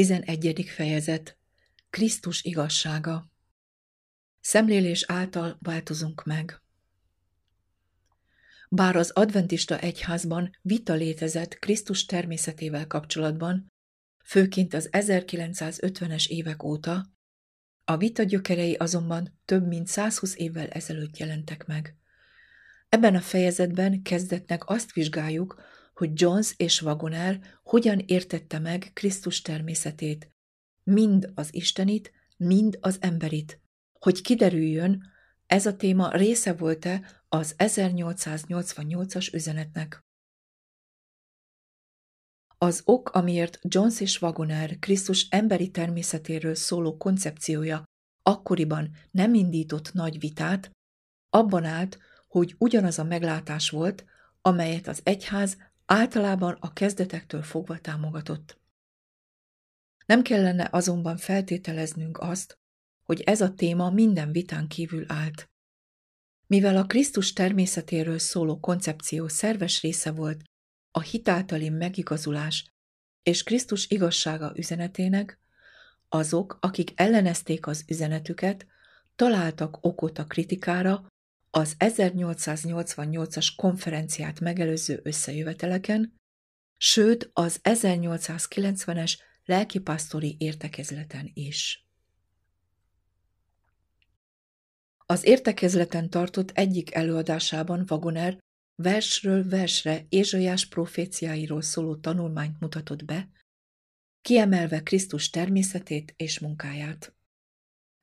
11. fejezet Krisztus igazsága Szemlélés által változunk meg. Bár az adventista egyházban vita létezett Krisztus természetével kapcsolatban, főként az 1950-es évek óta, a vita gyökerei azonban több mint 120 évvel ezelőtt jelentek meg. Ebben a fejezetben kezdetnek azt vizsgáljuk, hogy Jones és Wagoner hogyan értette meg Krisztus természetét, mind az istenit, mind az emberit, hogy kiderüljön, ez a téma része volt-e az 1888-as üzenetnek. Az ok, amiért Jones és Wagoner Krisztus emberi természetéről szóló koncepciója akkoriban nem indított nagy vitát, abban állt, hogy ugyanaz a meglátás volt, amelyet az egyház általában a kezdetektől fogva támogatott. Nem kellene azonban feltételeznünk azt, hogy ez a téma minden vitán kívül állt. Mivel a Krisztus természetéről szóló koncepció szerves része volt a hitáltali megigazulás és Krisztus igazsága üzenetének, azok, akik ellenezték az üzenetüket, találtak okot a kritikára az 1888-as konferenciát megelőző összejöveteleken, sőt az 1890-es lelkipásztori értekezleten is. Az értekezleten tartott egyik előadásában Wagoner versről versre Ézsaiás proféciáiról szóló tanulmányt mutatott be, kiemelve Krisztus természetét és munkáját.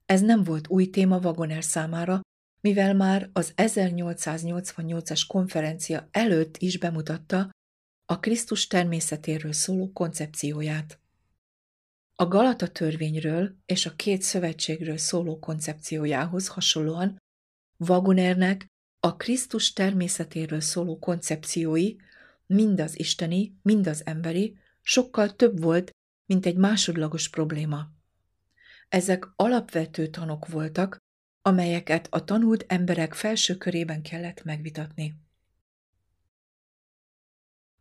Ez nem volt új téma Wagoner számára, mivel már az 1888-as konferencia előtt is bemutatta a Krisztus természetéről szóló koncepcióját. A Galata törvényről és a két szövetségről szóló koncepciójához hasonlóan Wagonernek a Krisztus természetéről szóló koncepciói, mind az isteni, mind az emberi, sokkal több volt, mint egy másodlagos probléma. Ezek alapvető tanok voltak, amelyeket a tanult emberek felső körében kellett megvitatni.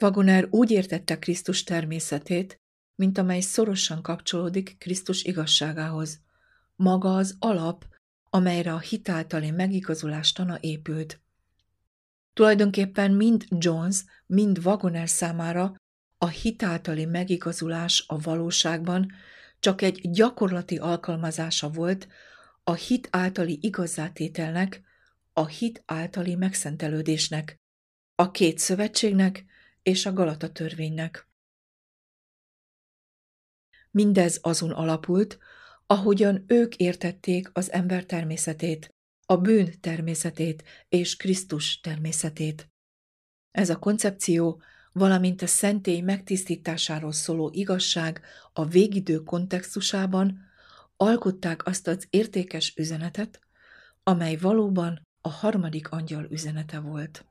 Wagoner úgy értette Krisztus természetét, mint amely szorosan kapcsolódik Krisztus igazságához. Maga az alap, amelyre a hitáltali megigazulás tana épült. Tulajdonképpen mind Jones, mind Wagoner számára a hitáltali megigazulás a valóságban csak egy gyakorlati alkalmazása volt a hit általi igazzátételnek, a hit általi megszentelődésnek, a két szövetségnek és a Galata törvénynek. Mindez azon alapult, ahogyan ők értették az ember természetét, a bűn természetét és Krisztus természetét. Ez a koncepció, valamint a szentély megtisztításáról szóló igazság a végidő kontextusában alkották azt az értékes üzenetet, amely valóban a harmadik angyal üzenete volt.